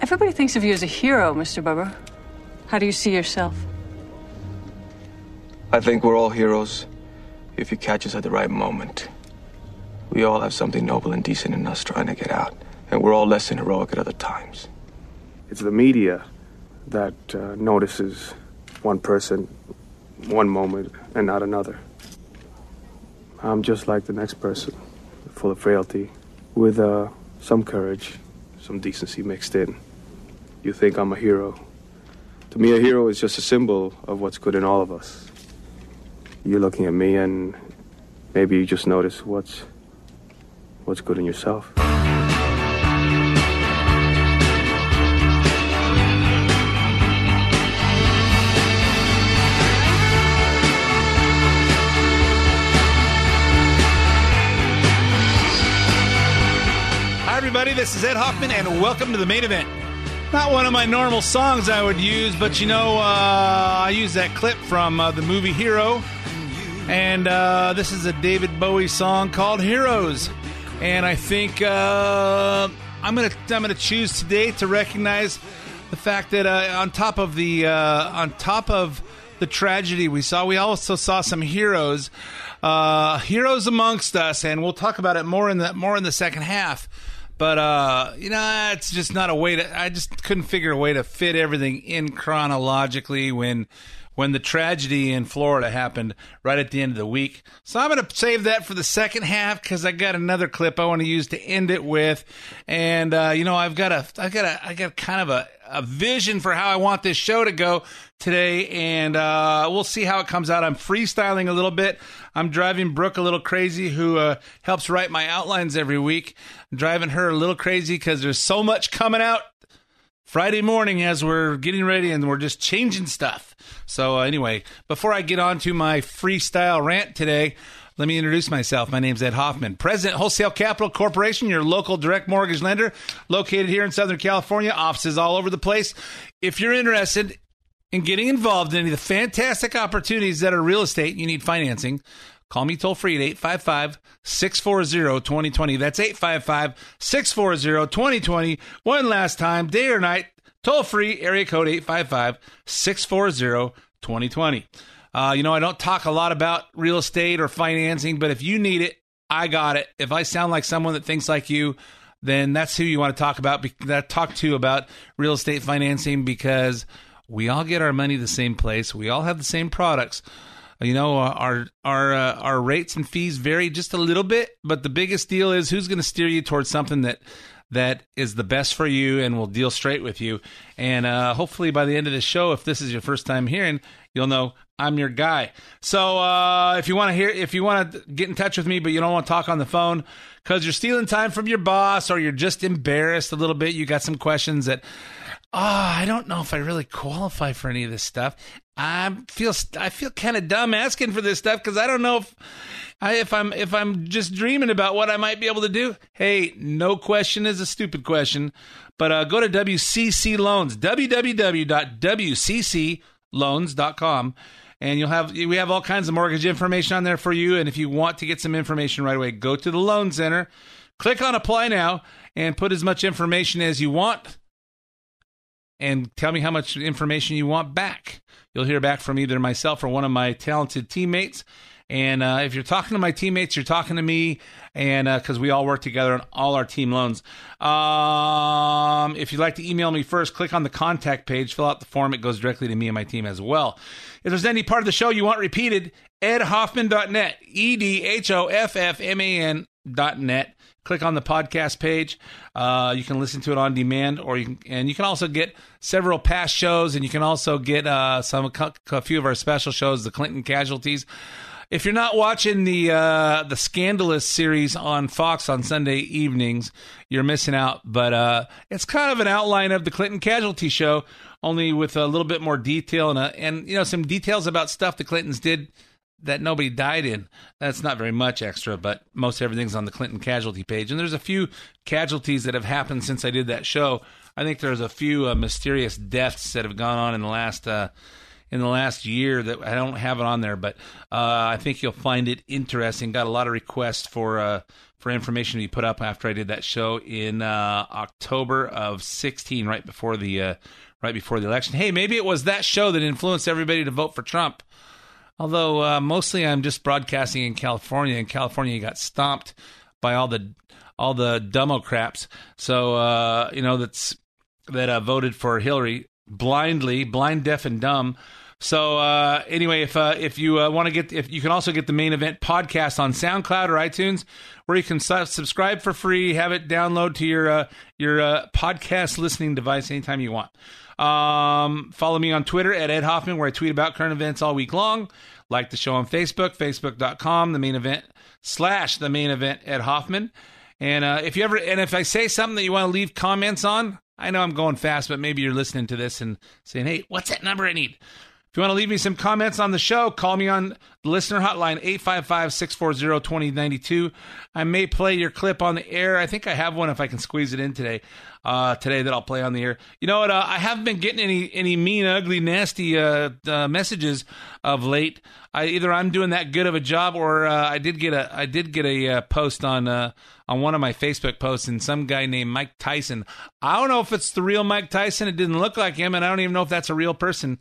Everybody thinks of you as a hero, Mr. Bubber. How do you see yourself? I think we're all heroes if you catch us at the right moment. We all have something noble and decent in us trying to get out, and we're all less than heroic at other times. It's the media that uh, notices one person one moment and not another. I'm just like the next person, full of frailty, with uh, some courage, some decency mixed in. You think I'm a hero. To me, a hero is just a symbol of what's good in all of us. You're looking at me, and maybe you just notice what's what's good in yourself. This is Ed Hoffman, and welcome to the main event. Not one of my normal songs I would use, but you know, uh, I use that clip from uh, the movie Hero, and uh, this is a David Bowie song called Heroes. And I think uh, I'm gonna I'm gonna choose today to recognize the fact that uh, on top of the uh, on top of the tragedy we saw, we also saw some heroes, heroes amongst us, and we'll talk about it more in the more in the second half. But uh, you know, it's just not a way to. I just couldn't figure a way to fit everything in chronologically when when the tragedy in Florida happened right at the end of the week. So I'm going to save that for the second half because I got another clip I want to use to end it with, and uh, you know, I've got a, I got a, I got kind of a, a vision for how I want this show to go today, and uh, we'll see how it comes out. I'm freestyling a little bit. I'm driving Brooke a little crazy, who uh, helps write my outlines every week. I'm driving her a little crazy because there's so much coming out Friday morning as we're getting ready and we're just changing stuff. So, uh, anyway, before I get on to my freestyle rant today, let me introduce myself. My name's Ed Hoffman, President Wholesale Capital Corporation, your local direct mortgage lender located here in Southern California, offices all over the place. If you're interested in getting involved in any of the fantastic opportunities that are real estate, you need financing. Call me toll free at 855 640 2020. That's 855 640 2020. One last time, day or night, toll free, area code 855 640 2020. Uh, you know, I don't talk a lot about real estate or financing, but if you need it, I got it. If I sound like someone that thinks like you, then that's who you want to talk about. That talk to about real estate financing because we all get our money the same place. We all have the same products. You know, our our uh, our rates and fees vary just a little bit, but the biggest deal is who's going to steer you towards something that that is the best for you and will deal straight with you. And uh, hopefully, by the end of the show, if this is your first time hearing, you'll know I'm your guy. So uh, if you want to hear, if you want to get in touch with me, but you don't want to talk on the phone because you're stealing time from your boss or you're just embarrassed a little bit, you got some questions that. Oh, I don't know if I really qualify for any of this stuff. I feel I feel kind of dumb asking for this stuff because I don't know if I, if I'm if I'm just dreaming about what I might be able to do. Hey, no question is a stupid question, but uh, go to WCC Loans www.wccloans.com and you'll have we have all kinds of mortgage information on there for you. And if you want to get some information right away, go to the loan center, click on apply now, and put as much information as you want and tell me how much information you want back. You'll hear back from either myself or one of my talented teammates. And uh, if you're talking to my teammates, you're talking to me, and because uh, we all work together on all our team loans. Um, if you'd like to email me first, click on the contact page, fill out the form. It goes directly to me and my team as well. If there's any part of the show you want repeated, edhoffman.net, E D H O F F M A N.net click on the podcast page. Uh, you can listen to it on demand, or you can, and you can also get several past shows, and you can also get uh, some a few of our special shows, the Clinton Casualties. if you're not watching the uh, the Scandalous series on Fox on Sunday evenings, you're missing out. But uh, it's kind of an outline of the Clinton Casualty Show, only with a little bit more detail and a, and you know some details about stuff the Clintons did that nobody died in. That's not very much extra, but most everything's on the Clinton casualty page. And there's a few casualties that have happened since I did that show. I think there's a few uh, mysterious deaths that have gone on in the last uh, in the last year that I don't have it on there, but uh, I think you'll find it interesting. Got a lot of requests for uh, for information to be put up after I did that show in uh, October of 16, right before the uh, right before the election. Hey, maybe it was that show that influenced everybody to vote for Trump. Although uh, mostly I'm just broadcasting in California, and California got stomped by all the all the Democrats. So uh, you know that's that uh, voted for Hillary blindly, blind, deaf, and dumb. So uh, anyway, if uh, if you uh, want to get, if you can also get the main event podcast on SoundCloud or iTunes, where you can su- subscribe for free, have it download to your uh, your uh, podcast listening device anytime you want. Um, follow me on Twitter at Ed Hoffman, where I tweet about current events all week long. Like the show on Facebook, facebook.com, the main event slash the main event Ed Hoffman. And uh, if you ever, and if I say something that you want to leave comments on, I know I'm going fast, but maybe you're listening to this and saying, hey, what's that number I need? If you want to leave me some comments on the show, call me on the listener hotline, 855 640 2092. I may play your clip on the air. I think I have one if I can squeeze it in today. Uh, today that I'll play on the air. You know what? Uh, I haven't been getting any any mean, ugly, nasty uh, uh messages of late. I either I'm doing that good of a job, or uh, I did get a I did get a uh, post on on one of my Facebook posts, and some guy named Mike Tyson. I don't know if it's the real Mike Tyson. It didn't look like him, and I don't even know if that's a real person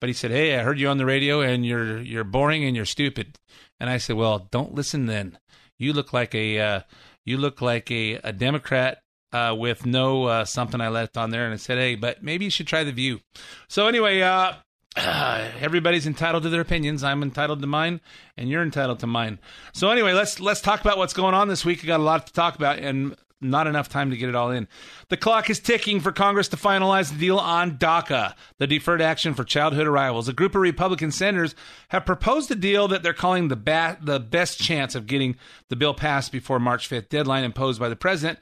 but he said, "Hey, I heard you on the radio, and you're you're boring and you're stupid." And I said, "Well, don't listen then. You look like a uh, you look like a, a Democrat uh, with no uh, something I left on there." And I said, "Hey, but maybe you should try the View." So anyway, uh, everybody's entitled to their opinions. I'm entitled to mine, and you're entitled to mine. So anyway, let's let's talk about what's going on this week. We got a lot to talk about, and not enough time to get it all in. The clock is ticking for Congress to finalize the deal on DACA, the Deferred Action for Childhood Arrivals. A group of Republican senators have proposed a deal that they're calling the, ba- the best chance of getting the bill passed before March 5th deadline imposed by the president.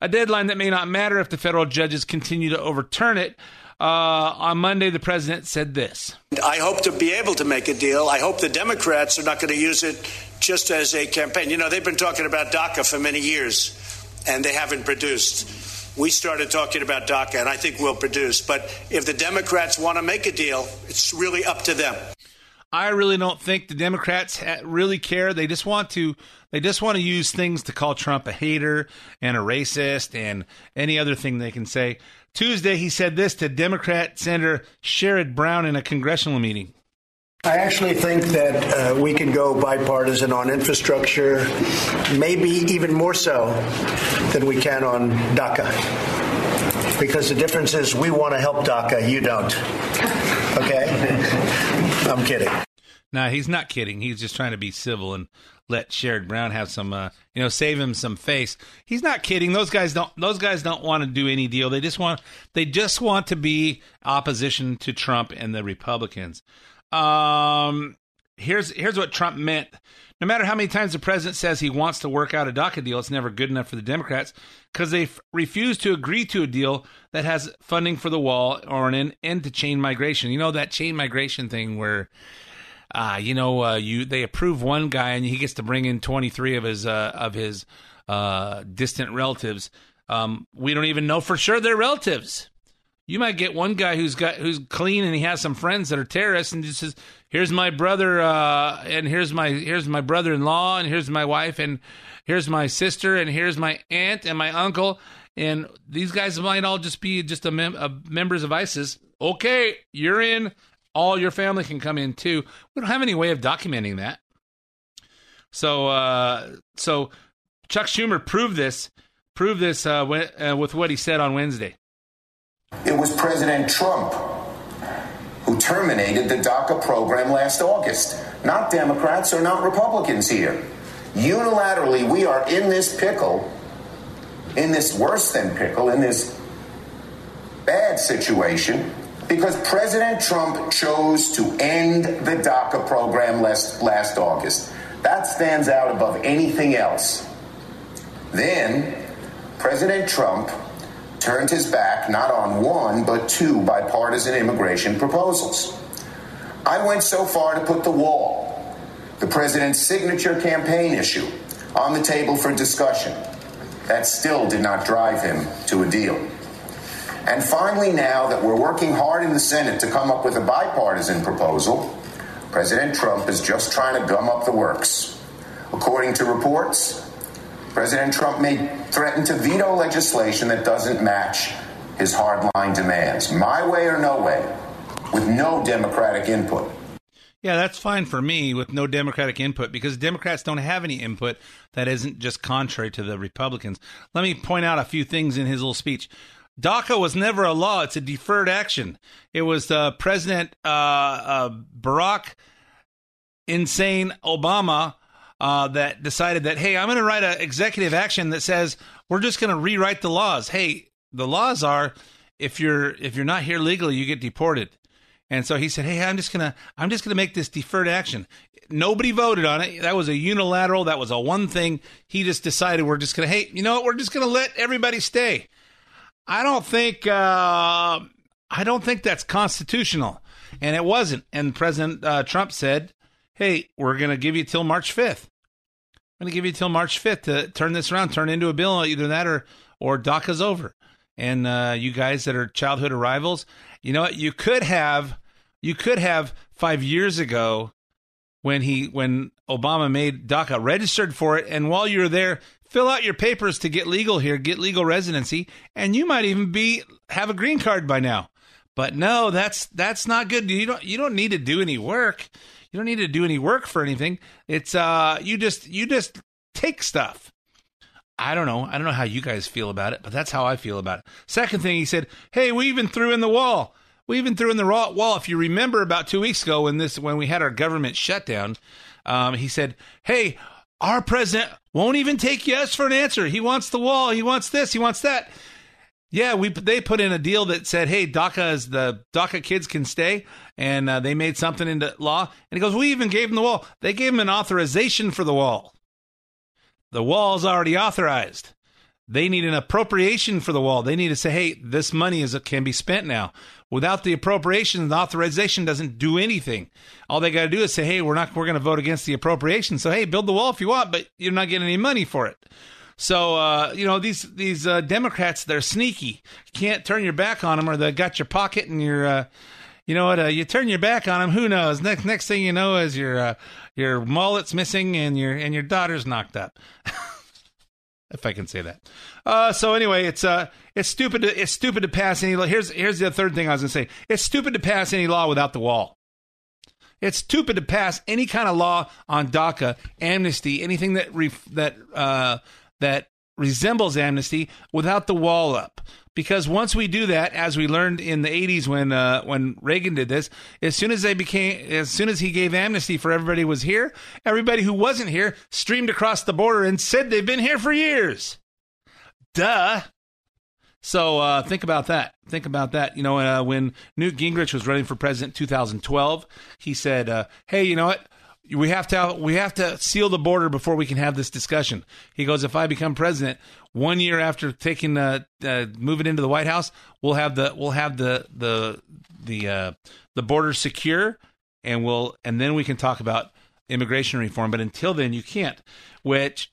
A deadline that may not matter if the federal judges continue to overturn it. Uh, on Monday, the president said this I hope to be able to make a deal. I hope the Democrats are not going to use it just as a campaign. You know, they've been talking about DACA for many years and they haven't produced. We started talking about DACA, and I think we'll produce. But if the Democrats want to make a deal, it's really up to them. I really don't think the Democrats really care. They just want to they just want to use things to call Trump a hater and a racist and any other thing they can say. Tuesday he said this to Democrat Senator Sherrod Brown in a congressional meeting. I actually think that uh, we can go bipartisan on infrastructure, maybe even more so than we can on DACA. Because the difference is we want to help DACA, you don't. Okay? I'm kidding. No, he's not kidding. He's just trying to be civil and let Sherrod Brown have some, uh, you know, save him some face. He's not kidding. Those guys don't. Those guys don't want to do any deal. They just want. They just want to be opposition to Trump and the Republicans. Um, here's here's what Trump meant. No matter how many times the president says he wants to work out a DACA deal, it's never good enough for the Democrats because they f- refuse to agree to a deal that has funding for the wall or an end to chain migration. You know that chain migration thing where, uh, you know, uh, you they approve one guy and he gets to bring in twenty three of his uh, of his uh, distant relatives. Um, we don't even know for sure they're relatives. You might get one guy who's got who's clean and he has some friends that are terrorists and just says, "Here's my brother, uh, and here's my here's my brother-in-law, and here's my wife, and here's my sister, and here's my aunt and my uncle." And these guys might all just be just a, mem- a members of ISIS. Okay, you're in. All your family can come in too. We don't have any way of documenting that. So, uh, so Chuck Schumer proved this. Proved this uh, uh, with what he said on Wednesday. It was President Trump who terminated the DACA program last August, not Democrats or not Republicans here. Unilaterally, we are in this pickle, in this worse than pickle, in this bad situation because President Trump chose to end the DACA program last, last August. That stands out above anything else. Then, President Trump turned his back not on one, but two bipartisan immigration proposals. I went so far to put the wall, the president's signature campaign issue, on the table for discussion. That still did not drive him to a deal. And finally, now that we're working hard in the Senate to come up with a bipartisan proposal, President Trump is just trying to gum up the works. According to reports, President Trump may threaten to veto legislation that doesn't match his hardline demands. My way or no way, with no Democratic input. Yeah, that's fine for me with no Democratic input because Democrats don't have any input that isn't just contrary to the Republicans. Let me point out a few things in his little speech. DACA was never a law; it's a deferred action. It was uh, President uh, uh, Barack insane Obama uh, that decided that hey, I'm going to write an executive action that says we're just going to rewrite the laws. Hey, the laws are if you're if you're not here legally, you get deported. And so he said, "Hey, I'm just gonna I'm just gonna make this deferred action." Nobody voted on it. That was a unilateral. That was a one thing. He just decided we're just gonna. Hey, you know what? We're just gonna let everybody stay. I don't think. Uh, I don't think that's constitutional, and it wasn't. And President uh, Trump said, "Hey, we're gonna give you till March 5th. I'm gonna give you till March 5th to turn this around, turn into a bill. Either that or or DACA's over." And uh, you guys that are childhood arrivals, you know what? You could have, you could have five years ago when he when Obama made DACA registered for it, and while you're there, fill out your papers to get legal here, get legal residency, and you might even be have a green card by now. But no, that's that's not good. You don't you don't need to do any work. You don't need to do any work for anything. It's uh you just you just take stuff. I don't know. I don't know how you guys feel about it, but that's how I feel about it. Second thing, he said, "Hey, we even threw in the wall. We even threw in the raw wall. If you remember, about two weeks ago, when this when we had our government shutdown, um, he said, "Hey, our president won't even take yes for an answer. He wants the wall. He wants this. He wants that." Yeah, we they put in a deal that said, "Hey, DACA is the DACA kids can stay," and uh, they made something into law. And he goes, "We even gave them the wall. They gave them an authorization for the wall." The wall's already authorized. They need an appropriation for the wall. They need to say, "Hey, this money is can be spent now." Without the appropriation, the authorization doesn't do anything. All they got to do is say, "Hey, we're not we're going to vote against the appropriation." So, hey, build the wall if you want, but you're not getting any money for it. So, uh, you know these these uh, Democrats, they're sneaky. You can't turn your back on them, or they got your pocket and your, uh, you know what? Uh, you turn your back on them. Who knows? Next next thing you know is your uh, your mullet's missing and your and your daughter's knocked up. if I can say that. Uh, so anyway, it's uh, it's stupid. To, it's stupid to pass any law. Here's here's the third thing I was gonna say. It's stupid to pass any law without the wall. It's stupid to pass any kind of law on DACA, amnesty, anything that ref, that uh, that resembles amnesty without the wall up. Because once we do that, as we learned in the '80s when uh, when Reagan did this, as soon as they became, as soon as he gave amnesty for everybody who was here, everybody who wasn't here streamed across the border and said they've been here for years. Duh. So uh, think about that. Think about that. You know, uh, when Newt Gingrich was running for president in 2012, he said, uh, "Hey, you know what? We have to we have to seal the border before we can have this discussion." He goes, "If I become president, one year after taking uh, moving into the White House, we'll have the we'll have the the the uh, the border secure, and we'll and then we can talk about immigration reform. But until then, you can't." Which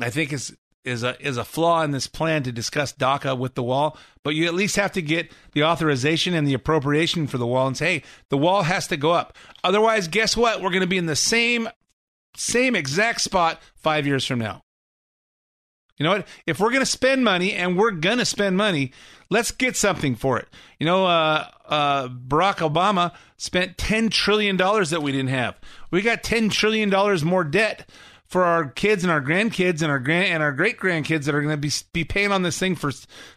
I think is is a is a flaw in this plan to discuss DACA with the wall, but you at least have to get the authorization and the appropriation for the wall and say, hey, the wall has to go up. Otherwise, guess what? We're going to be in the same same exact spot 5 years from now. You know what? If we're going to spend money and we're going to spend money, let's get something for it. You know, uh, uh, Barack Obama spent $10 trillion that we didn't have. We got $10 trillion more debt for our kids and our grandkids and our grand and our great grandkids that are going to be be paying on this thing for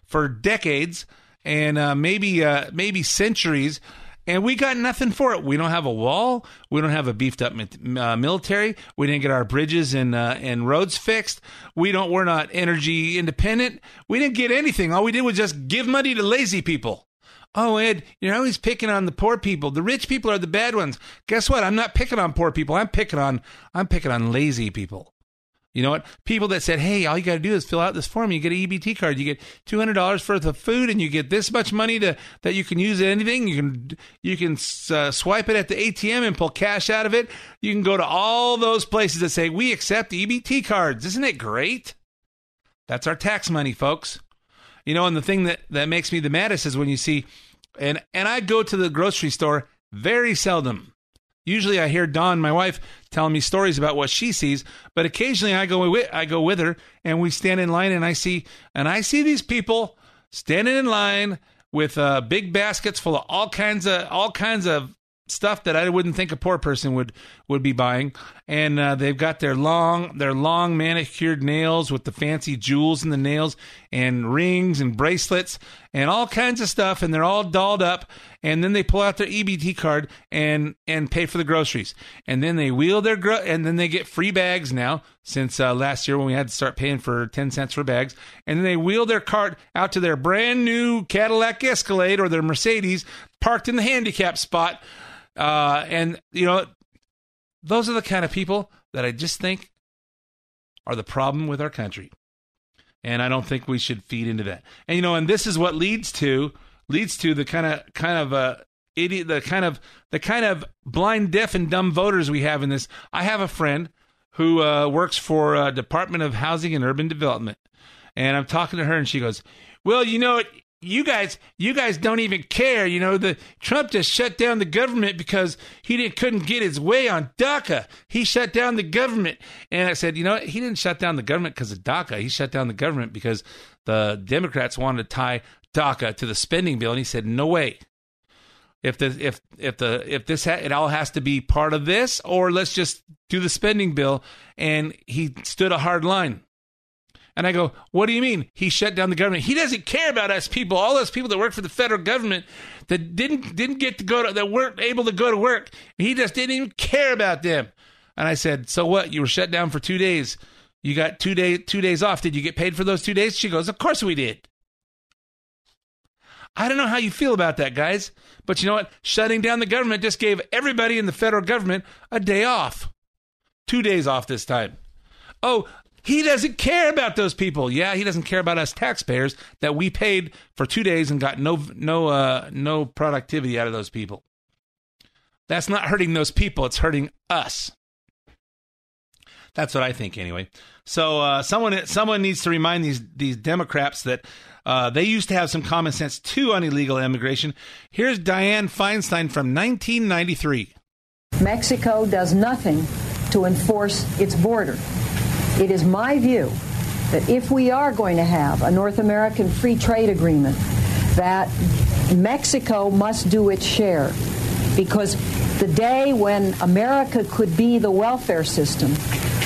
for decades and uh, maybe uh, maybe centuries. And we got nothing for it. We don't have a wall. We don't have a beefed up uh, military. We didn't get our bridges and uh, and roads fixed. We don't. We're not energy independent. We didn't get anything. All we did was just give money to lazy people. Oh, Ed, you're always picking on the poor people. The rich people are the bad ones. Guess what? I'm not picking on poor people. I'm picking on I'm picking on lazy people. You know what? People that said, "Hey, all you got to do is fill out this form. You get an EBT card. You get two hundred dollars worth of food, and you get this much money to that you can use at anything. You can you can uh, swipe it at the ATM and pull cash out of it. You can go to all those places that say we accept EBT cards. Isn't it great? That's our tax money, folks. You know, and the thing that that makes me the maddest is when you see, and and I go to the grocery store very seldom. Usually, I hear Dawn, my wife, telling me stories about what she sees, but occasionally I go with I go with her, and we stand in line, and I see and I see these people standing in line with uh, big baskets full of all kinds of all kinds of stuff that I wouldn't think a poor person would would be buying. And uh, they've got their long their long manicured nails with the fancy jewels in the nails and rings and bracelets and all kinds of stuff. And they're all dolled up. And then they pull out their EBT card and and pay for the groceries. And then they wheel their gro- and then they get free bags now since uh, last year when we had to start paying for ten cents for bags. And then they wheel their cart out to their brand new Cadillac Escalade or their Mercedes parked in the handicap spot uh, and, you know, those are the kind of people that I just think are the problem with our country. And I don't think we should feed into that. And, you know, and this is what leads to leads to the kind of kind of uh idiot the kind of the kind of blind deaf and dumb voters we have in this i have a friend who uh, works for uh, department of housing and urban development and i'm talking to her and she goes well you know you guys you guys don't even care you know the trump just shut down the government because he didn't couldn't get his way on daca. He shut down the government. And i said you know what? he didn't shut down the government because of daca. He shut down the government because the democrats wanted to tie daca to the spending bill. And he said no way. If the if if the if this ha- it all has to be part of this or let's just do the spending bill. And he stood a hard line and I go, what do you mean? He shut down the government. He doesn't care about us people, all those people that work for the federal government that didn't didn't get to go to that weren't able to go to work. He just didn't even care about them. And I said, so what? You were shut down for two days. You got two day two days off. Did you get paid for those two days? She goes, of course we did. I don't know how you feel about that, guys. But you know what? Shutting down the government just gave everybody in the federal government a day off. Two days off this time. Oh, he doesn't care about those people. Yeah, he doesn't care about us taxpayers that we paid for two days and got no no uh, no productivity out of those people. That's not hurting those people. It's hurting us. That's what I think, anyway. So uh, someone someone needs to remind these these Democrats that uh, they used to have some common sense too on illegal immigration. Here's Dianne Feinstein from 1993. Mexico does nothing to enforce its border. It is my view that if we are going to have a North American free trade agreement, that Mexico must do its share because the day when America could be the welfare system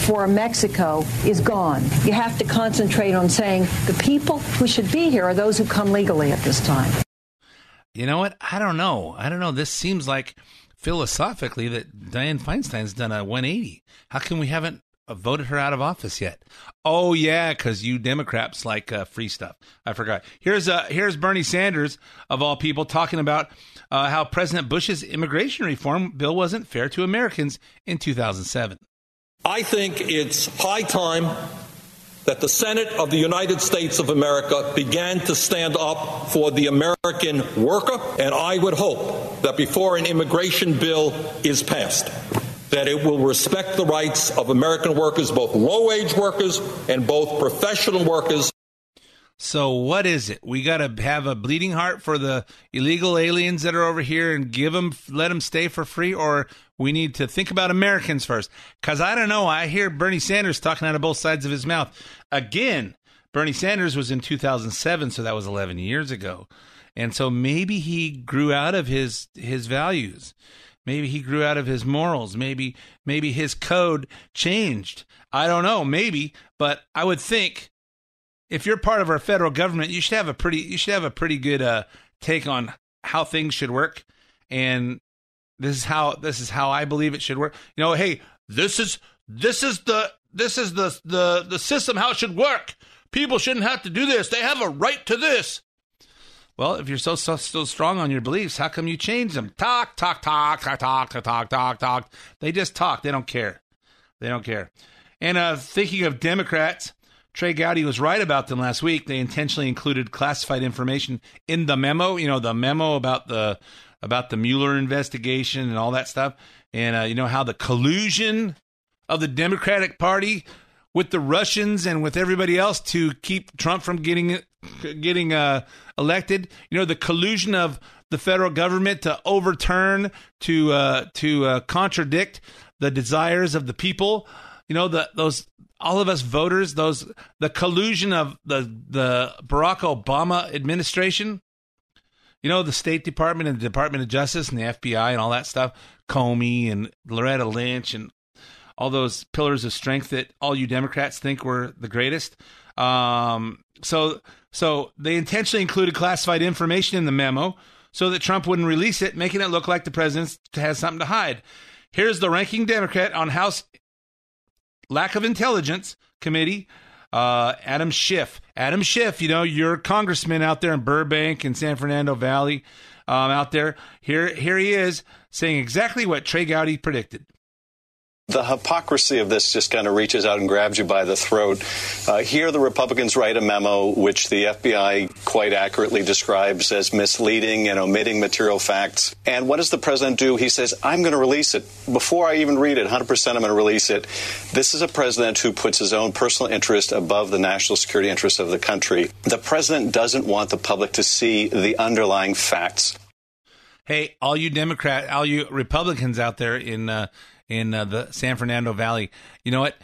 for Mexico is gone. You have to concentrate on saying the people who should be here are those who come legally at this time. You know what? I don't know. I don't know. This seems like philosophically that Dianne Feinstein's done a 180. How can we haven't voted her out of office yet. Oh yeah, because you Democrats like uh, free stuff. I forgot. Here's uh, here's Bernie Sanders of all people talking about uh, how President Bush's immigration reform bill wasn't fair to Americans in 2007. I think it's high time that the Senate of the United States of America began to stand up for the American worker, and I would hope that before an immigration bill is passed, that it will respect the rights of American workers, both low wage workers and both professional workers. So, what is it? We got to have a bleeding heart for the illegal aliens that are over here and give them, let them stay for free, or we need to think about Americans first? Because I don't know. I hear Bernie Sanders talking out of both sides of his mouth. Again, Bernie Sanders was in 2007, so that was 11 years ago. And so maybe he grew out of his his values. Maybe he grew out of his morals. Maybe maybe his code changed. I don't know. Maybe, but I would think if you're part of our federal government, you should have a pretty you should have a pretty good uh, take on how things should work. And this is how this is how I believe it should work. You know, hey, this is this is the this is the the the system how it should work. People shouldn't have to do this. They have a right to this. Well, if you're so, so, so strong on your beliefs, how come you change them? Talk, talk, talk, talk, talk, talk, talk, talk. They just talk. They don't care. They don't care. And uh, thinking of Democrats, Trey Gowdy was right about them last week. They intentionally included classified information in the memo. You know, the memo about the about the Mueller investigation and all that stuff. And uh, you know how the collusion of the Democratic Party with the Russians and with everybody else to keep Trump from getting getting uh, elected. You know the collusion of the federal government to overturn to uh, to uh, contradict the desires of the people. You know the those all of us voters, those the collusion of the the Barack Obama administration. You know the State Department and the Department of Justice and the FBI and all that stuff. Comey and Loretta Lynch and all those pillars of strength that all you Democrats think were the greatest. Um, so so they intentionally included classified information in the memo so that Trump wouldn't release it, making it look like the president has something to hide. Here's the ranking Democrat on House Lack of Intelligence Committee, uh, Adam Schiff. Adam Schiff, you know, your congressman out there in Burbank and San Fernando Valley, um, out there. Here, here he is saying exactly what Trey Gowdy predicted. The hypocrisy of this just kind of reaches out and grabs you by the throat. Uh, here, the Republicans write a memo which the FBI quite accurately describes as misleading and omitting material facts. And what does the president do? He says, I'm going to release it. Before I even read it, 100% I'm going to release it. This is a president who puts his own personal interest above the national security interests of the country. The president doesn't want the public to see the underlying facts. Hey, all you Democrat, all you Republicans out there in uh, in uh, the San Fernando Valley. You know what?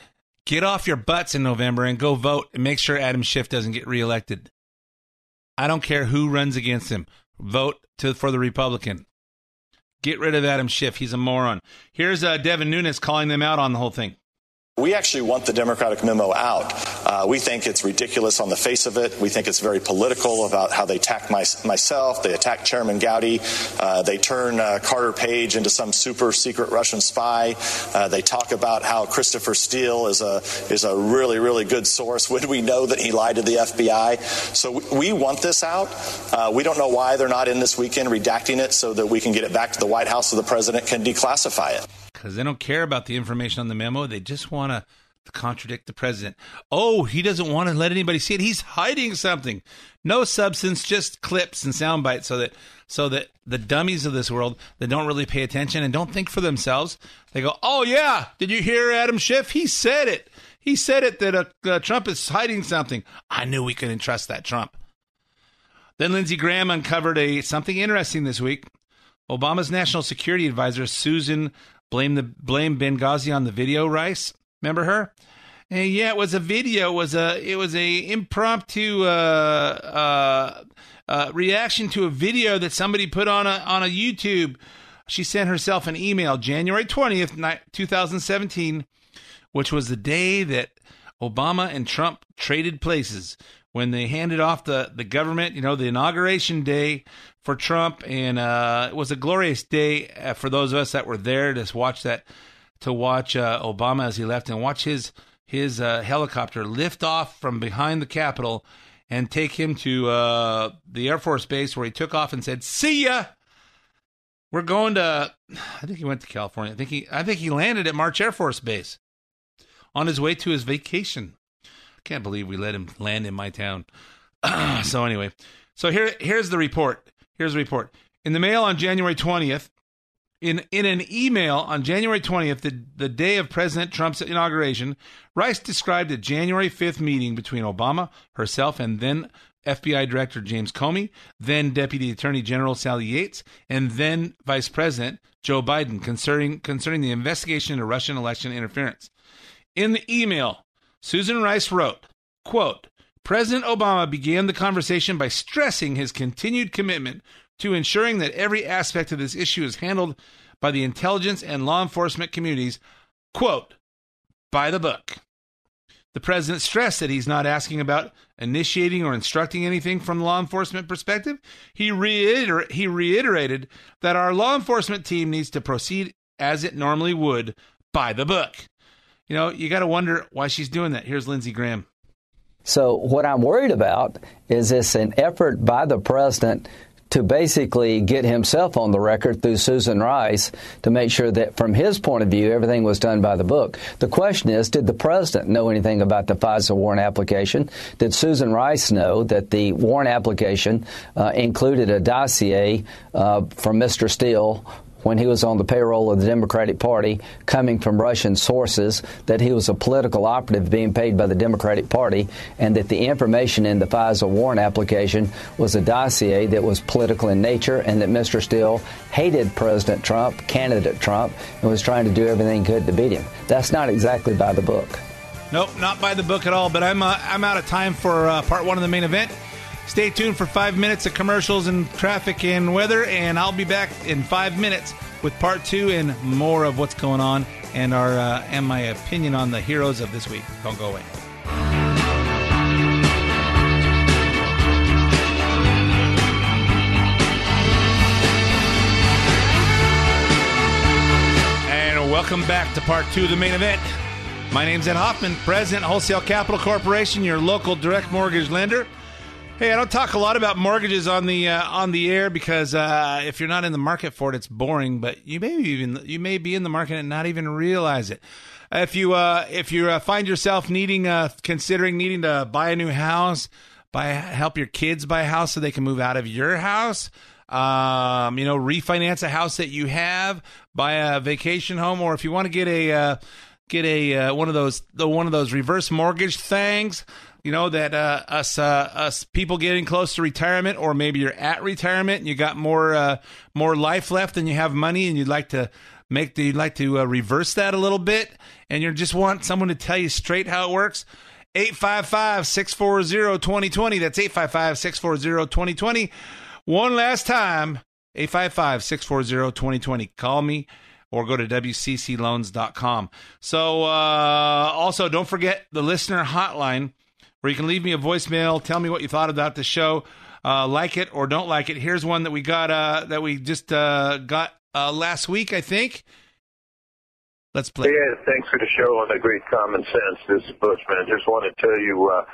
Get off your butts in November and go vote and make sure Adam Schiff doesn't get reelected. I don't care who runs against him. Vote to for the Republican. Get rid of Adam Schiff. He's a moron. Here's uh, Devin Nunes calling them out on the whole thing. We actually want the Democratic memo out. Uh, we think it's ridiculous on the face of it. We think it's very political about how they attack my, myself. They attack Chairman Gowdy. Uh, they turn uh, Carter Page into some super secret Russian spy. Uh, they talk about how Christopher Steele is a is a really really good source when we know that he lied to the FBI. So we want this out. Uh, we don't know why they're not in this weekend redacting it so that we can get it back to the White House so the president can declassify it because they don't care about the information on the memo. They just want to contradict the president. Oh, he doesn't want to let anybody see it. He's hiding something. No substance, just clips and sound bites so that so that the dummies of this world that don't really pay attention and don't think for themselves, they go, "Oh yeah, did you hear Adam Schiff? He said it. He said it that uh, uh, Trump is hiding something. I knew we couldn't trust that Trump." Then Lindsey Graham uncovered a something interesting this week. Obama's national security advisor Susan Blame the blame Benghazi on the video, Rice. Remember her? And yeah, it was a video. It was a it was a impromptu uh, uh, uh, reaction to a video that somebody put on a on a YouTube. She sent herself an email January twentieth, two thousand seventeen, which was the day that Obama and Trump traded places when they handed off the the government. You know, the inauguration day for Trump, and uh, it was a glorious day uh, for those of us that were there to watch that, to watch uh, Obama as he left and watch his his uh, helicopter lift off from behind the Capitol and take him to uh, the Air Force Base where he took off and said, "See ya." We're going to. I think he went to California. I think he. I think he landed at March Air Force Base on his way to his vacation. I can't believe we let him land in my town. so anyway, so here here's the report. Here's the report. In the mail on January 20th, in, in an email on January 20th, the, the day of President Trump's inauguration, Rice described a January 5th meeting between Obama, herself, and then FBI Director James Comey, then Deputy Attorney General Sally Yates, and then Vice President Joe Biden concerning, concerning the investigation into Russian election interference. In the email, Susan Rice wrote, quote, President Obama began the conversation by stressing his continued commitment to ensuring that every aspect of this issue is handled by the intelligence and law enforcement communities, quote, by the book. The president stressed that he's not asking about initiating or instructing anything from the law enforcement perspective. He, reiter- he reiterated that our law enforcement team needs to proceed as it normally would by the book. You know, you got to wonder why she's doing that. Here's Lindsey Graham. So, what I'm worried about is this an effort by the president to basically get himself on the record through Susan Rice to make sure that, from his point of view, everything was done by the book. The question is did the president know anything about the FISA warrant application? Did Susan Rice know that the warrant application uh, included a dossier uh, from Mr. Steele when he was on the payroll of the Democratic Party coming from Russian sources that he was a political operative being paid by the Democratic Party and that the information in the FISA warrant application was a dossier that was political in nature and that Mr. Steele hated President Trump, candidate Trump, and was trying to do everything he could to beat him. That's not exactly by the book. Nope, not by the book at all. But I'm uh, I'm out of time for uh, part one of the main event. Stay tuned for five minutes of commercials and traffic and weather, and I'll be back in five minutes with part two and more of what's going on and our uh, and my opinion on the heroes of this week. Don't go away. And welcome back to part two of the main event. My name's Ed Hoffman, President, Wholesale Capital Corporation, your local direct mortgage lender. Hey, I don't talk a lot about mortgages on the uh, on the air because uh, if you're not in the market for it, it's boring. But you may even you may be in the market and not even realize it. If you uh, if you uh, find yourself needing uh, considering needing to buy a new house, buy help your kids buy a house so they can move out of your house. Um, you know, refinance a house that you have, buy a vacation home, or if you want to get a uh, get a one of those the one of those reverse mortgage things you know that uh, us uh, us people getting close to retirement, or maybe you're at retirement and you got more uh, more life left than you have money, and you'd like to make the, you'd like to uh, reverse that a little bit, and you just want someone to tell you straight how it works. 855-640-2020. That's 855-640-2020. One last time, 855-640-2020. Call me or go to wccloans.com. So uh, also don't forget the listener hotline where you can leave me a voicemail. Tell me what you thought about the show. Uh, like it or don't like it. Here's one that we got uh, that we just uh, got uh, last week, I think. Let's play. Yeah, thanks for the show and the great common sense. This is Bushman. Just want to tell you, uh,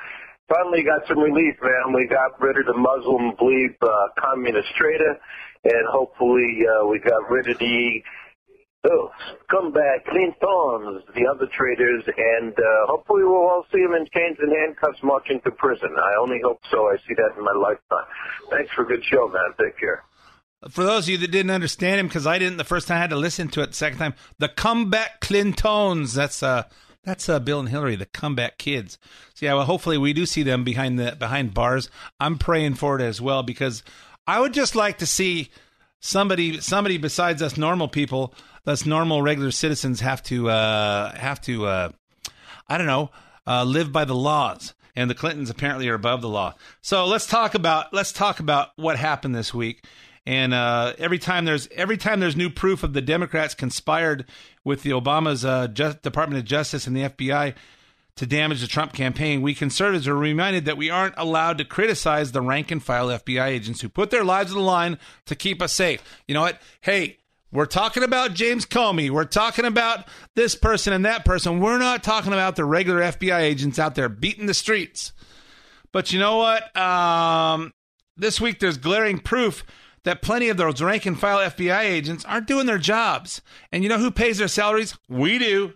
finally got some relief, man. We got rid of the Muslim bleep uh, communist trader, and hopefully we got rid of the Oh, scumbag Clintons, the other traitors, and uh, hopefully we'll all see them in chains and handcuffs marching to prison. I only hope so. I see that in my lifetime. Thanks for a good show, man. Take care. For those of you that didn't understand him, because I didn't the first time, I had to listen to it the second time. The comeback Clintons. That's uh, that's uh, Bill and Hillary, the comeback kids. So yeah, well, hopefully we do see them behind the behind bars. I'm praying for it as well because I would just like to see somebody somebody besides us normal people us normal regular citizens have to uh, have to uh, I don't know uh, live by the laws, and the Clintons apparently are above the law. So let's talk about let's talk about what happened this week. And uh, every time there's every time there's new proof of the Democrats conspired with the Obama's uh, Just, Department of Justice and the FBI to damage the Trump campaign, we conservatives are reminded that we aren't allowed to criticize the rank and file FBI agents who put their lives on the line to keep us safe. You know what? Hey, we're talking about James Comey. We're talking about this person and that person. We're not talking about the regular FBI agents out there beating the streets. But you know what? Um, this week there's glaring proof that plenty of those rank and file FBI agents aren't doing their jobs. And you know who pays their salaries? We do.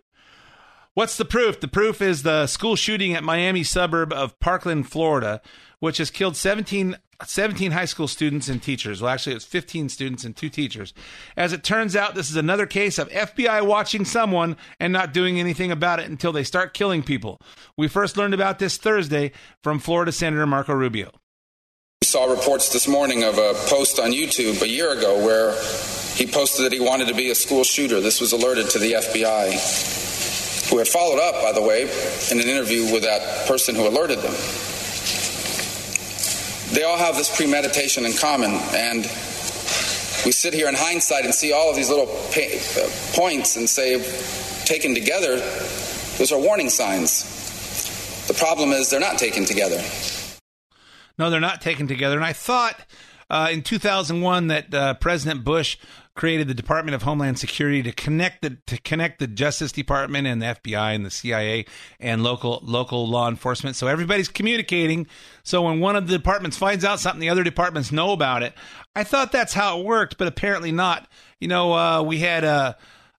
What's the proof? The proof is the school shooting at Miami suburb of Parkland, Florida, which has killed 17 17 high school students and teachers. Well, actually, it's 15 students and two teachers. As it turns out, this is another case of FBI watching someone and not doing anything about it until they start killing people. We first learned about this Thursday from Florida Senator Marco Rubio. We saw reports this morning of a post on YouTube a year ago where he posted that he wanted to be a school shooter. This was alerted to the FBI, who had followed up, by the way, in an interview with that person who alerted them they all have this premeditation in common. And we sit here in hindsight and see all of these little uh, points and say, taken together, those are warning signs. The problem is they're not taken together. No, they're not taken together. And I thought uh, in 2001 that uh, President Bush created the Department of Homeland Security to connect the to connect the Justice Department and the FBI and the CIA and local local law enforcement. So everybody's communicating. So when one of the departments finds out something, the other departments know about it. I thought that's how it worked, but apparently not. You know, uh, we had uh,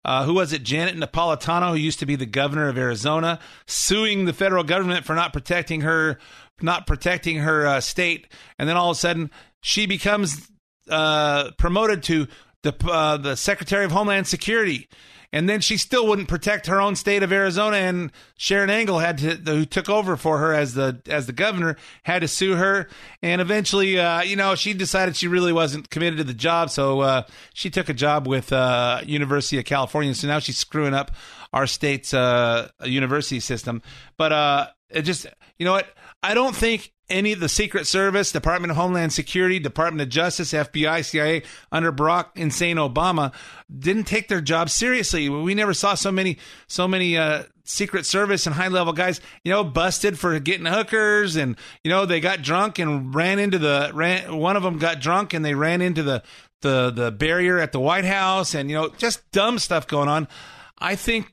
uh, who was it? Janet Napolitano, who used to be the governor of Arizona, suing the federal government for not protecting her, not protecting her uh, state, and then all of a sudden she becomes uh, promoted to the uh, the Secretary of Homeland Security, and then she still wouldn't protect her own state of Arizona. And Sharon Angle had to, who took over for her as the as the governor, had to sue her. And eventually, uh, you know, she decided she really wasn't committed to the job, so uh, she took a job with uh, University of California. So now she's screwing up our state's uh, university system. But uh, it just, you know what? I don't think any of the Secret Service, Department of Homeland Security, Department of Justice, FBI, CIA under Barack insane Obama didn't take their job seriously. We never saw so many so many uh, Secret Service and high level guys, you know, busted for getting hookers, and you know they got drunk and ran into the ran. One of them got drunk and they ran into the the the barrier at the White House, and you know just dumb stuff going on. I think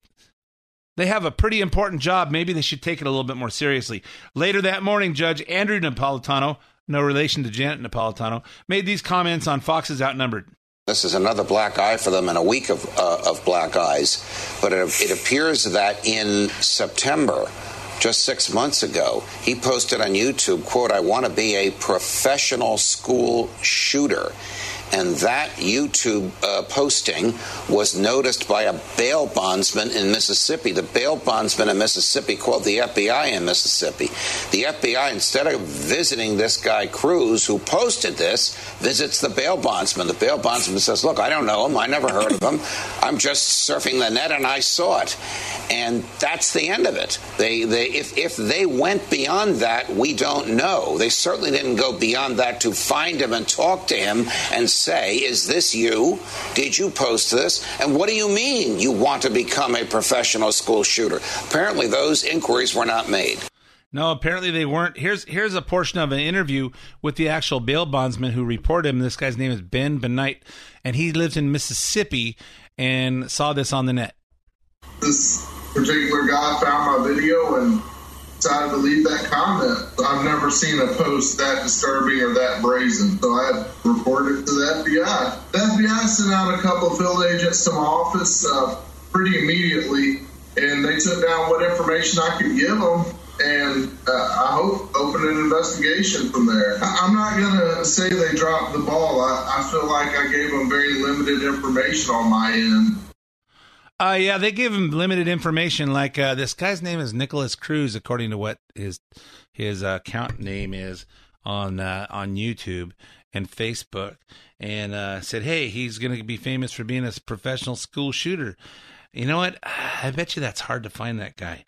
they have a pretty important job. Maybe they should take it a little bit more seriously. Later that morning, Judge Andrew Napolitano, no relation to Janet Napolitano, made these comments on Fox's Outnumbered. This is another black eye for them in a week of, uh, of black eyes. But it, it appears that in September, just six months ago, he posted on YouTube, quote, I want to be a professional school shooter and that YouTube uh, posting was noticed by a bail bondsman in Mississippi. The bail bondsman in Mississippi called the FBI in Mississippi. The FBI, instead of visiting this guy Cruz who posted this, visits the bail bondsman. The bail bondsman says, "Look, I don't know him. I never heard of him. I'm just surfing the net and I saw it." And that's the end of it. They, they, if, if they went beyond that, we don't know. They certainly didn't go beyond that to find him and talk to him and say, Is this you? Did you post this? And what do you mean you want to become a professional school shooter? Apparently, those inquiries were not made. No, apparently they weren't. Here's here's a portion of an interview with the actual bail bondsman who reported him. This guy's name is Ben Bennight, and he lives in Mississippi and saw this on the net. This particular guy found my video and decided to leave that comment. I've never seen a post that disturbing or that brazen, so I reported to the FBI. The FBI sent out a couple of field agents to my office uh, pretty immediately, and they took down what information I could give them. And uh, I hope open an investigation from there. I- I'm not going to say they dropped the ball. I-, I feel like I gave them very limited information on my end. Uh, yeah, they give him limited information. Like uh, this guy's name is Nicholas Cruz, according to what his his uh, account name is on uh, on YouTube and Facebook, and uh, said, "Hey, he's going to be famous for being a professional school shooter." You know what? I bet you that's hard to find that guy.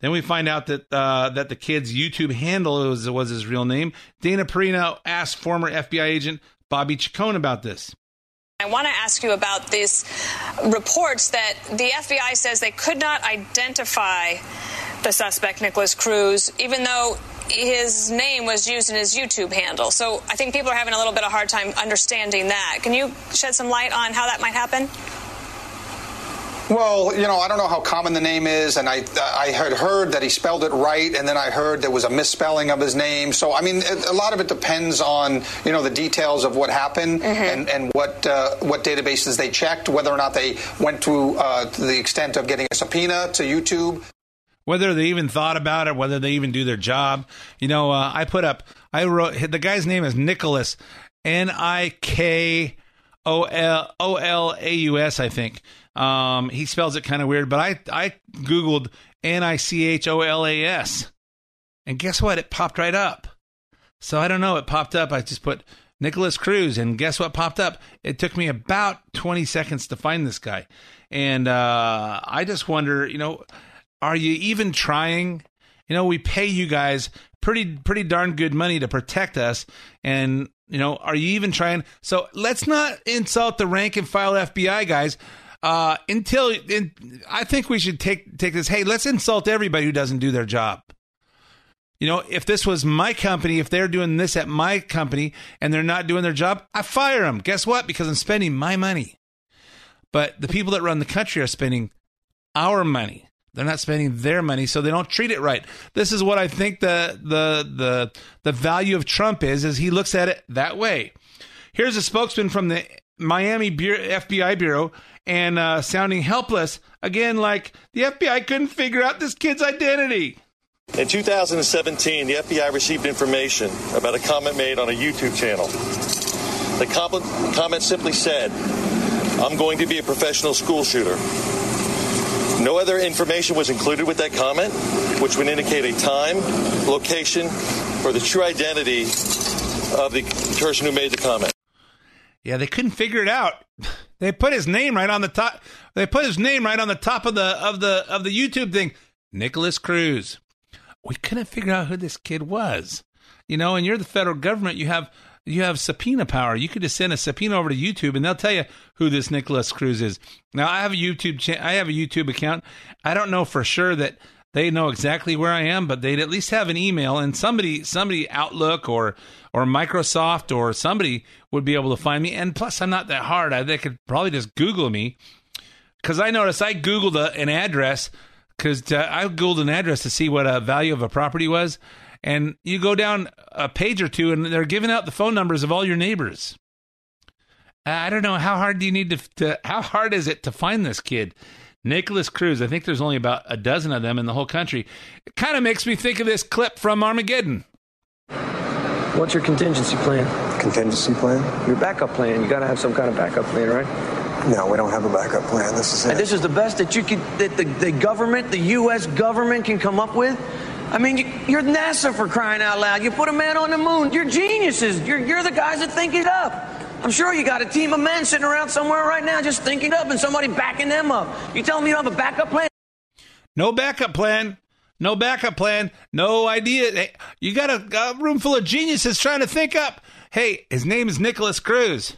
Then we find out that uh, that the kid's YouTube handle was was his real name. Dana Perino asked former FBI agent Bobby Chacon about this. I want to ask you about these reports that the FBI says they could not identify the suspect, Nicholas Cruz, even though his name was used in his YouTube handle. So I think people are having a little bit of hard time understanding that. Can you shed some light on how that might happen? Well, you know, I don't know how common the name is, and I I had heard that he spelled it right, and then I heard there was a misspelling of his name. So, I mean, a lot of it depends on you know the details of what happened mm-hmm. and and what uh, what databases they checked, whether or not they went to, uh, to the extent of getting a subpoena to YouTube. Whether they even thought about it, whether they even do their job. You know, uh, I put up, I wrote, the guy's name is Nicholas, N I K O L O L A U S, I think. Um, he spells it kind of weird, but I I googled N I C H O L A S, and guess what? It popped right up. So I don't know. It popped up. I just put Nicholas Cruz, and guess what popped up? It took me about 20 seconds to find this guy, and uh, I just wonder, you know, are you even trying? You know, we pay you guys pretty pretty darn good money to protect us, and you know, are you even trying? So let's not insult the rank and file FBI guys uh, until in, I think we should take take this. Hey, let's insult everybody who doesn't do their job. You know, if this was my company, if they're doing this at my company and they're not doing their job, I fire them. Guess what? Because I'm spending my money. But the people that run the country are spending our money. They're not spending their money, so they don't treat it right. This is what I think the the the the value of Trump is, is he looks at it that way. Here's a spokesman from the Miami Bureau, FBI Bureau and uh, sounding helpless again, like the FBI couldn't figure out this kid's identity. In 2017, the FBI received information about a comment made on a YouTube channel. The comment simply said, I'm going to be a professional school shooter. No other information was included with that comment, which would indicate a time, location, or the true identity of the person who made the comment. Yeah, they couldn't figure it out. They put his name right on the top. They put his name right on the top of the of the of the YouTube thing. Nicholas Cruz. We couldn't figure out who this kid was. You know, and you're the federal government. You have you have subpoena power. You could just send a subpoena over to YouTube, and they'll tell you who this Nicholas Cruz is. Now, I have a YouTube. Cha- I have a YouTube account. I don't know for sure that they know exactly where I am, but they'd at least have an email, and somebody, somebody Outlook or or Microsoft or somebody would be able to find me. And plus, I'm not that hard. I, they could probably just Google me because I noticed I Googled a, an address because uh, I Googled an address to see what a value of a property was and you go down a page or two and they're giving out the phone numbers of all your neighbors. I don't know how hard do you need to, to how hard is it to find this kid? Nikolas Cruz. I think there's only about a dozen of them in the whole country. It kind of makes me think of this clip from Armageddon. What's your contingency plan? Contingency plan? Your backup plan. You got to have some kind of backup plan, right? No, we don't have a backup plan. This is it. And this is the best that you could, that the, the government, the U.S. government can come up with? I mean, you, are NASA for crying out loud. You put a man on the moon. You're geniuses. You're, you're the guys that think it up. I'm sure you got a team of men sitting around somewhere right now just thinking up and somebody backing them up. You tell me you don't have a backup plan? No backup plan. No backup plan. No idea. Hey, you got a, a room full of geniuses trying to think up. Hey, his name is Nicholas Cruz.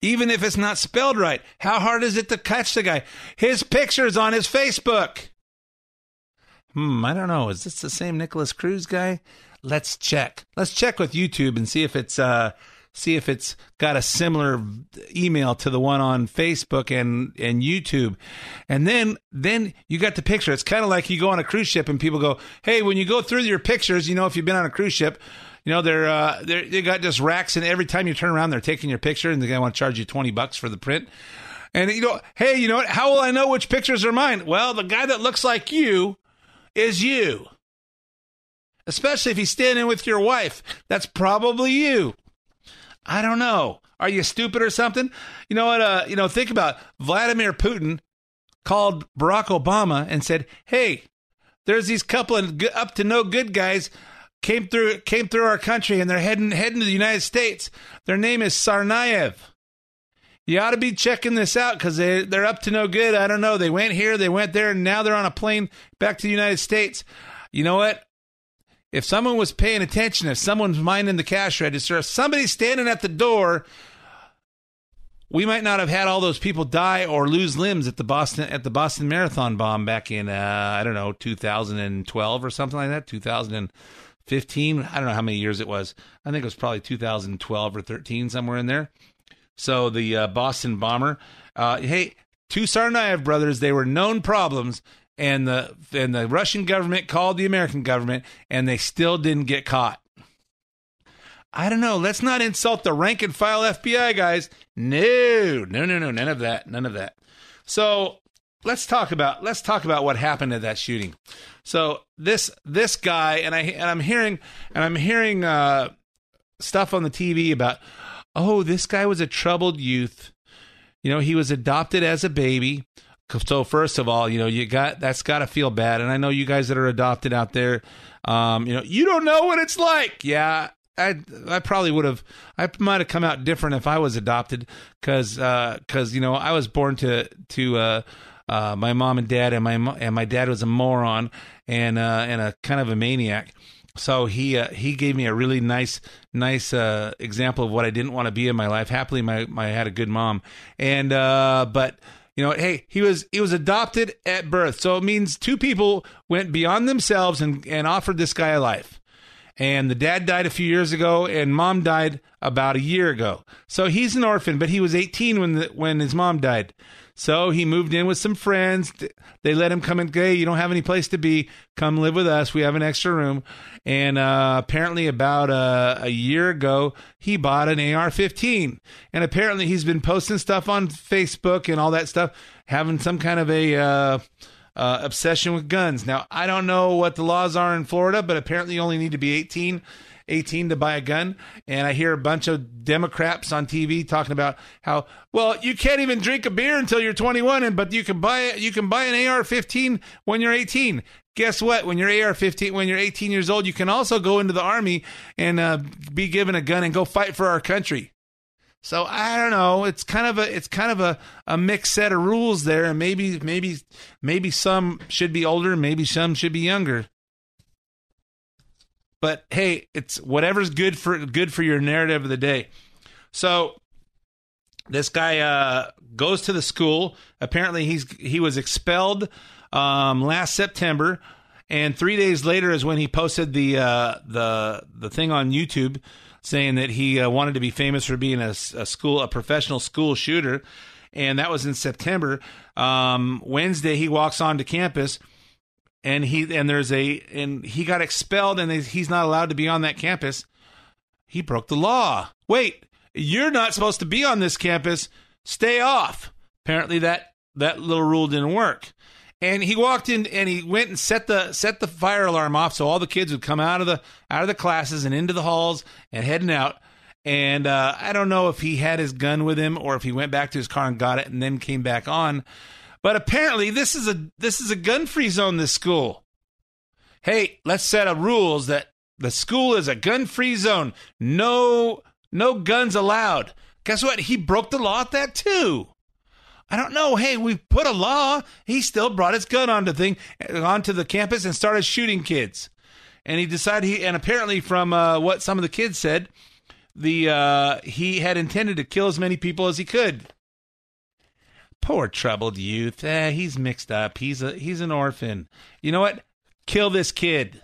Even if it's not spelled right, how hard is it to catch the guy? His picture's on his Facebook. Hmm, I don't know. Is this the same Nicholas Cruz guy? Let's check. Let's check with YouTube and see if it's uh see if it's got a similar email to the one on Facebook and and YouTube. And then then you got the picture. It's kind of like you go on a cruise ship and people go, "Hey, when you go through your pictures, you know if you've been on a cruise ship, you know they're uh they're they got just racks and every time you turn around they're taking your picture and they want to charge you 20 bucks for the print." And you know, hey, you know what? How will I know which pictures are mine? Well, the guy that looks like you is you. Especially if he's standing with your wife. That's probably you. I don't know. Are you stupid or something? You know what? Uh, you know, think about Vladimir Putin called Barack Obama and said, "Hey, there's these couple of up to no good guys came through came through our country and they're heading heading to the United States. Their name is Tsarnaev you ought to be checking this out because they, they're up to no good. I don't know. They went here, they went there, and now they're on a plane back to the United States. You know what? If someone was paying attention, if someone's minding the cash register, if somebody's standing at the door, we might not have had all those people die or lose limbs at the Boston at the Boston Marathon bomb back in uh, I don't know 2012 or something like that 2015 I don't know how many years it was. I think it was probably 2012 or 13 somewhere in there. So the uh, Boston bomber. Uh, hey, two Tsarnaev brothers, they were known problems, and the and the Russian government called the American government, and they still didn't get caught. I don't know. Let's not insult the rank and file FBI guys. No, no, no, no, none of that, none of that. So let's talk about let's talk about what happened at that shooting. So this this guy and I and I'm hearing and I'm hearing uh, stuff on the TV about oh, this guy was a troubled youth. You know, he was adopted as a baby. So first of all, you know, you got that's got to feel bad. And I know you guys that are adopted out there, um, you know, you don't know what it's like. Yeah, I I probably would have I might have come out different if I was adopted because because uh, you know I was born to to uh, uh, my mom and dad and my and my dad was a moron and uh, and a kind of a maniac. So he uh, he gave me a really nice nice uh, example of what I didn't want to be in my life. Happily, my, my I had a good mom, and uh, but you know, hey, he was he was adopted at birth, so it means two people went beyond themselves and and offered this guy a life. And the dad died a few years ago, and mom died about a year ago. So he's an orphan, but he was 18 when the, when his mom died. So he moved in with some friends. They let him come and hey, you don't have any place to be. Come live with us. We have an extra room. And uh, apparently, about uh, a year ago, he bought an AR-15. And apparently, he's been posting stuff on Facebook and all that stuff, having some kind of a. Uh, uh, obsession with guns. Now, I don't know what the laws are in Florida, but apparently you only need to be 18 18 to buy a gun. And I hear a bunch of Democrats on TV talking about how, well, you can't even drink a beer until you're 21, and but you can buy you can buy an AR-15 when you're 18. Guess what? When you're AR-15, when you're 18 years old, you can also go into the army and uh, be given a gun and go fight for our country. So I don't know. It's kind of a it's kind of a, a mixed set of rules there, and maybe maybe maybe some should be older, maybe some should be younger. But hey, it's whatever's good for good for your narrative of the day. So this guy uh, goes to the school. Apparently, he's he was expelled um, last September, and three days later is when he posted the uh, the the thing on YouTube saying that he uh, wanted to be famous for being a, a, school a professional school shooter, and that was in September. Um, Wednesday, he walks onto campus and he and there's a and he got expelled and he's not allowed to be on that campus. He broke the law. Wait you're not supposed to be on this campus. Stay off. Apparently that that little rule didn't work. And he walked in and he went and set the set the fire alarm off so all the kids would come out of the out of the classes and into the halls and heading out. And uh, i don't know if he had his gun with him or if he went back to his car and got it and then came back on but apparently, this is a this is a gun free zone. This school. Hey, let's set up rules that the school is a gun free zone. No, no guns allowed. Guess what? He broke the law at that too. I don't know. Hey, we put a law. He still brought his gun onto thing onto the campus and started shooting kids. And he decided he and apparently from uh, what some of the kids said, the uh, he had intended to kill as many people as he could. Poor troubled youth. Eh, he's mixed up. He's a he's an orphan. You know what? Kill this kid.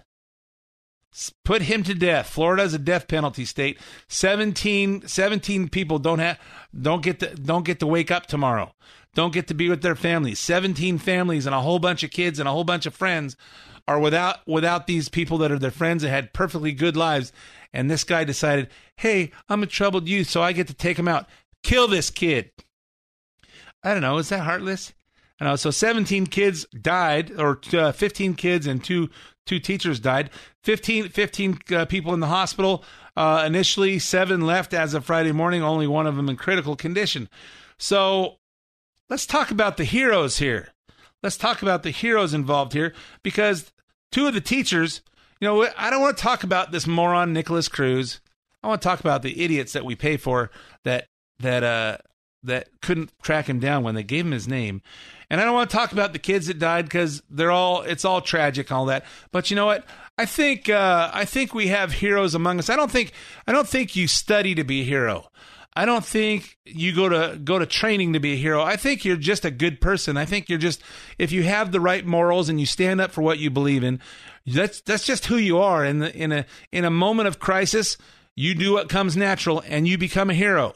Put him to death. Florida is a death penalty state. 17, 17 people don't have don't get to don't get to wake up tomorrow. Don't get to be with their families. 17 families and a whole bunch of kids and a whole bunch of friends are without without these people that are their friends that had perfectly good lives. And this guy decided, hey, I'm a troubled youth, so I get to take him out. Kill this kid. I don't know. Is that heartless? I know. So 17 kids died, or uh, 15 kids and two two teachers died. 15, 15 uh, people in the hospital. Uh, initially, seven left as of Friday morning. Only one of them in critical condition. So let's talk about the heroes here. Let's talk about the heroes involved here because two of the teachers. You know, I don't want to talk about this moron Nicholas Cruz. I want to talk about the idiots that we pay for that that uh that couldn't track him down when they gave him his name. And I don't want to talk about the kids that died because they're all it's all tragic all that. But you know what? I think uh, I think we have heroes among us. I don't think I don't think you study to be a hero. I don't think you go to go to training to be a hero. I think you're just a good person. I think you're just if you have the right morals and you stand up for what you believe in, that's that's just who you are. In the, in a in a moment of crisis, you do what comes natural and you become a hero.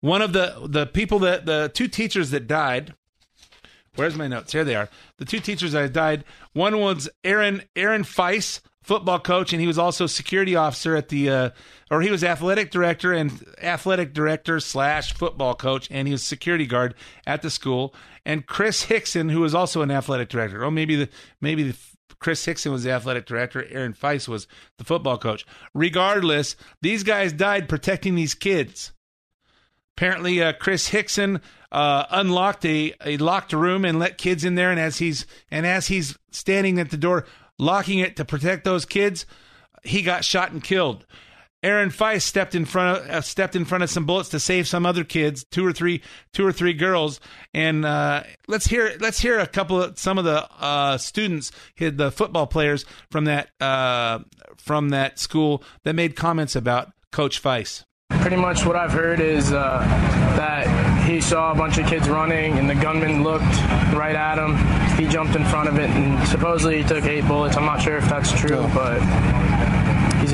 One of the the people that the two teachers that died. Where's my notes? Here they are. The two teachers that died. One was Aaron Aaron Feis, football coach, and he was also security officer at the, uh, or he was athletic director and athletic director slash football coach, and he was security guard at the school. And Chris Hixon, who was also an athletic director. Oh, maybe the maybe the Chris Hixon was the athletic director. Aaron Feis was the football coach. Regardless, these guys died protecting these kids. Apparently, uh, Chris Hixon uh, unlocked a, a locked room and let kids in there, and as he's and as he's standing at the door, locking it to protect those kids, he got shot and killed. Aaron Feis stepped in front of uh, stepped in front of some bullets to save some other kids, two or three, two or three girls. And uh, let's hear let's hear a couple of some of the uh, students, the football players from that uh, from that school that made comments about Coach Feis. Pretty much what I've heard is uh, that he saw a bunch of kids running, and the gunman looked right at him. He jumped in front of it, and supposedly he took eight bullets. I'm not sure if that's true, but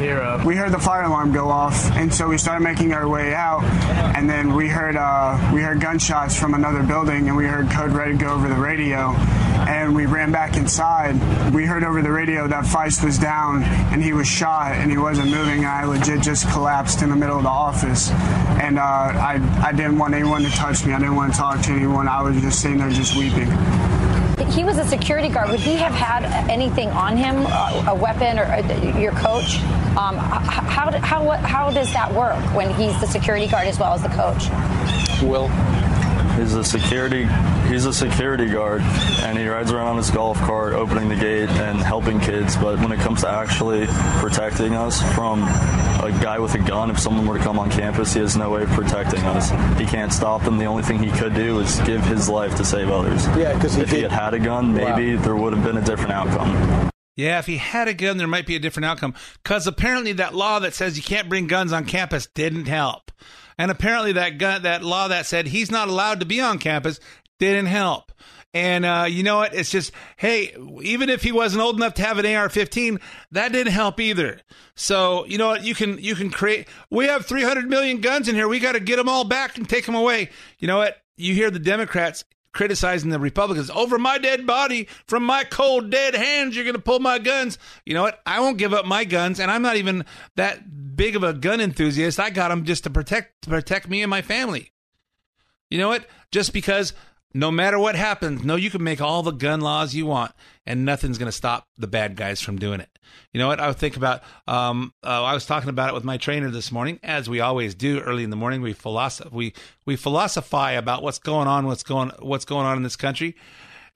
hero. We heard the fire alarm go off, and so we started making our way out. And then we heard uh, we heard gunshots from another building, and we heard code red go over the radio. And we ran back inside. We heard over the radio that Feis was down, and he was shot, and he wasn't moving. I legit just collapsed in the middle of the office, and uh, I I didn't want anyone to touch me. I didn't want to talk to anyone. I was just sitting there just weeping. He was a security guard. Would he have had anything on him, a weapon, or uh, your coach? Um, how, how, how does that work when he's the security guard as well as the coach? Will. He's a security. He's a security guard, and he rides around on his golf cart, opening the gate and helping kids. But when it comes to actually protecting us from a guy with a gun, if someone were to come on campus, he has no way of protecting us. He can't stop them. The only thing he could do is give his life to save others. Yeah, because if he had had a gun, maybe Wow. there would have been a different outcome. Yeah, if he had a gun, there might be a different outcome. Because apparently, that law that says you can't bring guns on campus didn't help, and apparently that gun, that law that said he's not allowed to be on campus didn't help. And uh, you know what? It's just, hey, even if he wasn't old enough to have an AR-15, that didn't help either. So you know what? You can you can create. We have 300 million guns in here. We got to get them all back and take them away. You know what? You hear the Democrats criticizing the Republicans over my dead body from my cold dead hands. You're going to pull my guns. You know what? I won't give up my guns, and I'm not even that big of a gun enthusiast. I got them just to protect to protect me and my family. You know what? Just because no matter what happens, no, you can make all the gun laws you want, and nothing's going to stop the bad guys from doing it. You know what? I would think about. Um, uh, I was talking about it with my trainer this morning, as we always do early in the morning. We philosoph- we we philosophize about what's going on, what's going what's going on in this country.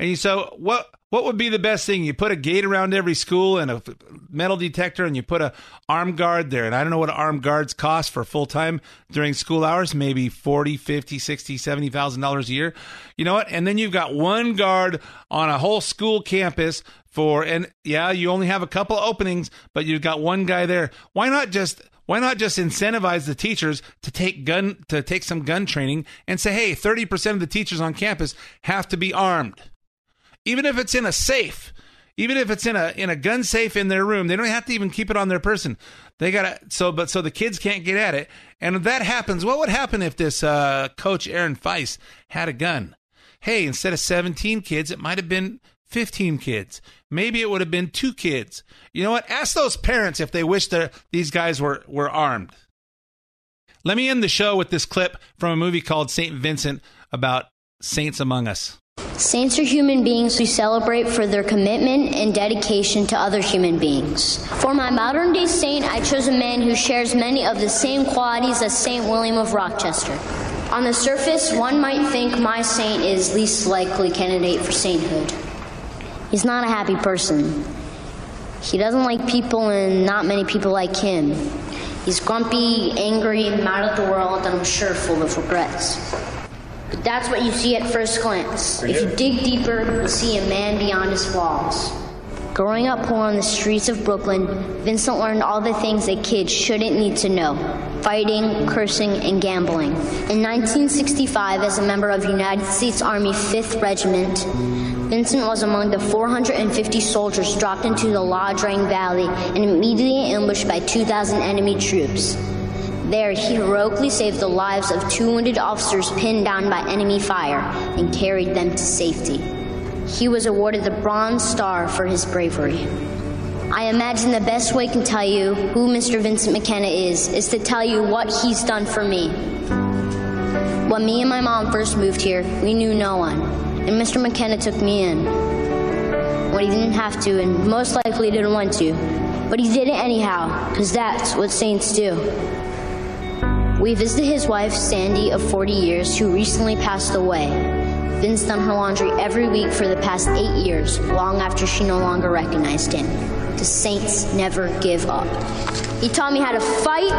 And you so what what would be the best thing? You put a gate around every school and a metal detector, and you put a armed guard there. And I don't know what armed guards cost for full time during school hours, maybe 40, 50, 60, 70,000 dollars a year. You know what? And then you've got one guard on a whole school campus for and yeah, you only have a couple openings, but you've got one guy there. Why not just why not just incentivize the teachers to take gun to take some gun training and say, hey, 30% of the teachers on campus have to be armed even if it's in a safe, even if it's in a in a gun safe in their room, they don't have to even keep it on their person. They gotta so but so the kids can't get at it. And if that happens, what would happen if this uh, coach Aaron Feis had a gun? Hey, instead of 17 kids, it might have been 15 kids. Maybe it would have been two kids. You know what? Ask those parents if they wish that these guys were were armed. Let me end the show with this clip from a movie called Saint Vincent about saints among us. Saints are human beings we celebrate for their commitment and dedication to other human beings. For my modern day saint, I chose a man who shares many of the same qualities as Saint William of Rochester. On the surface, one might think my saint is least likely candidate for sainthood. He's not a happy person. He doesn't like people, and not many people like him. He's grumpy, angry, mad at the world, and I'm sure full of regrets. But that's what you see at first glance. If you dig deeper, you'll see a man beyond his flaws. Growing up poor on the streets of Brooklyn, Vincent learned all the things a kid shouldn't need to know fighting, cursing, and gambling. In 1965, as a member of the United States Army 5th Regiment, Vincent was among the 450 soldiers dropped into the Ia Drang Valley and immediately ambushed by 2,000 enemy troops. There, he heroically saved the lives of two wounded officers pinned down by enemy fire and carried them to safety. He was awarded the Bronze Star for his bravery. I imagine the best way I can tell you who Mr. Vincent McKenna is is to tell you what he's done for me. When me and my mom first moved here, we knew no one, and Mr. McKenna took me in. When he didn't have to, and most likely didn't want to, but he did it anyhow, because that's what saints do. We visited his wife, Sandy, of 40 years, who recently passed away. Vince done her laundry every week for the past eight years, long after she no longer recognized him. The saints never give up. He taught me how to fight,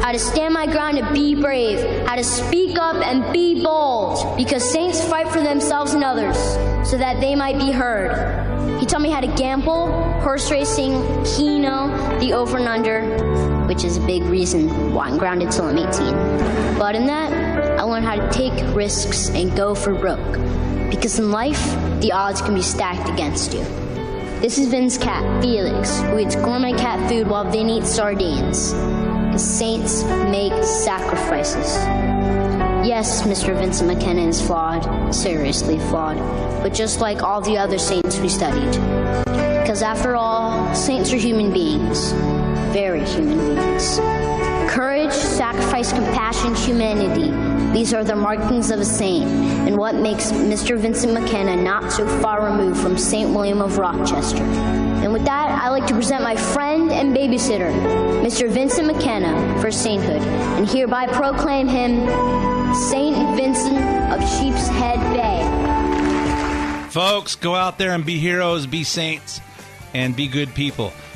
how to stand my ground and be brave, how to speak up and be bold, because saints fight for themselves and others so that they might be heard. He taught me how to gamble, horse racing, keno, the over and under, which is a big reason why I'm grounded till I'm 18. But in that, I learned how to take risks and go for broke. Because in life, the odds can be stacked against you. This is Vin's cat, Felix, who eats gourmet cat food while Vin eats sardines. Because saints make sacrifices. Yes, Mr. Vincent McKenna is flawed, seriously flawed, but just like all the other saints we studied. Because after all, saints are human beings, very human beings. Courage, sacrifice, compassion, humanity. These are the markings of a saint, and what makes Mr. Vincent McKenna not so far removed from St. William of Rochester. And with that, I'd like to present my friend and babysitter, Mr. Vincent McKenna, for sainthood, and hereby proclaim him Saint Vincent of Sheepshead Bay. Folks, go out there and be heroes, be saints, and be good people.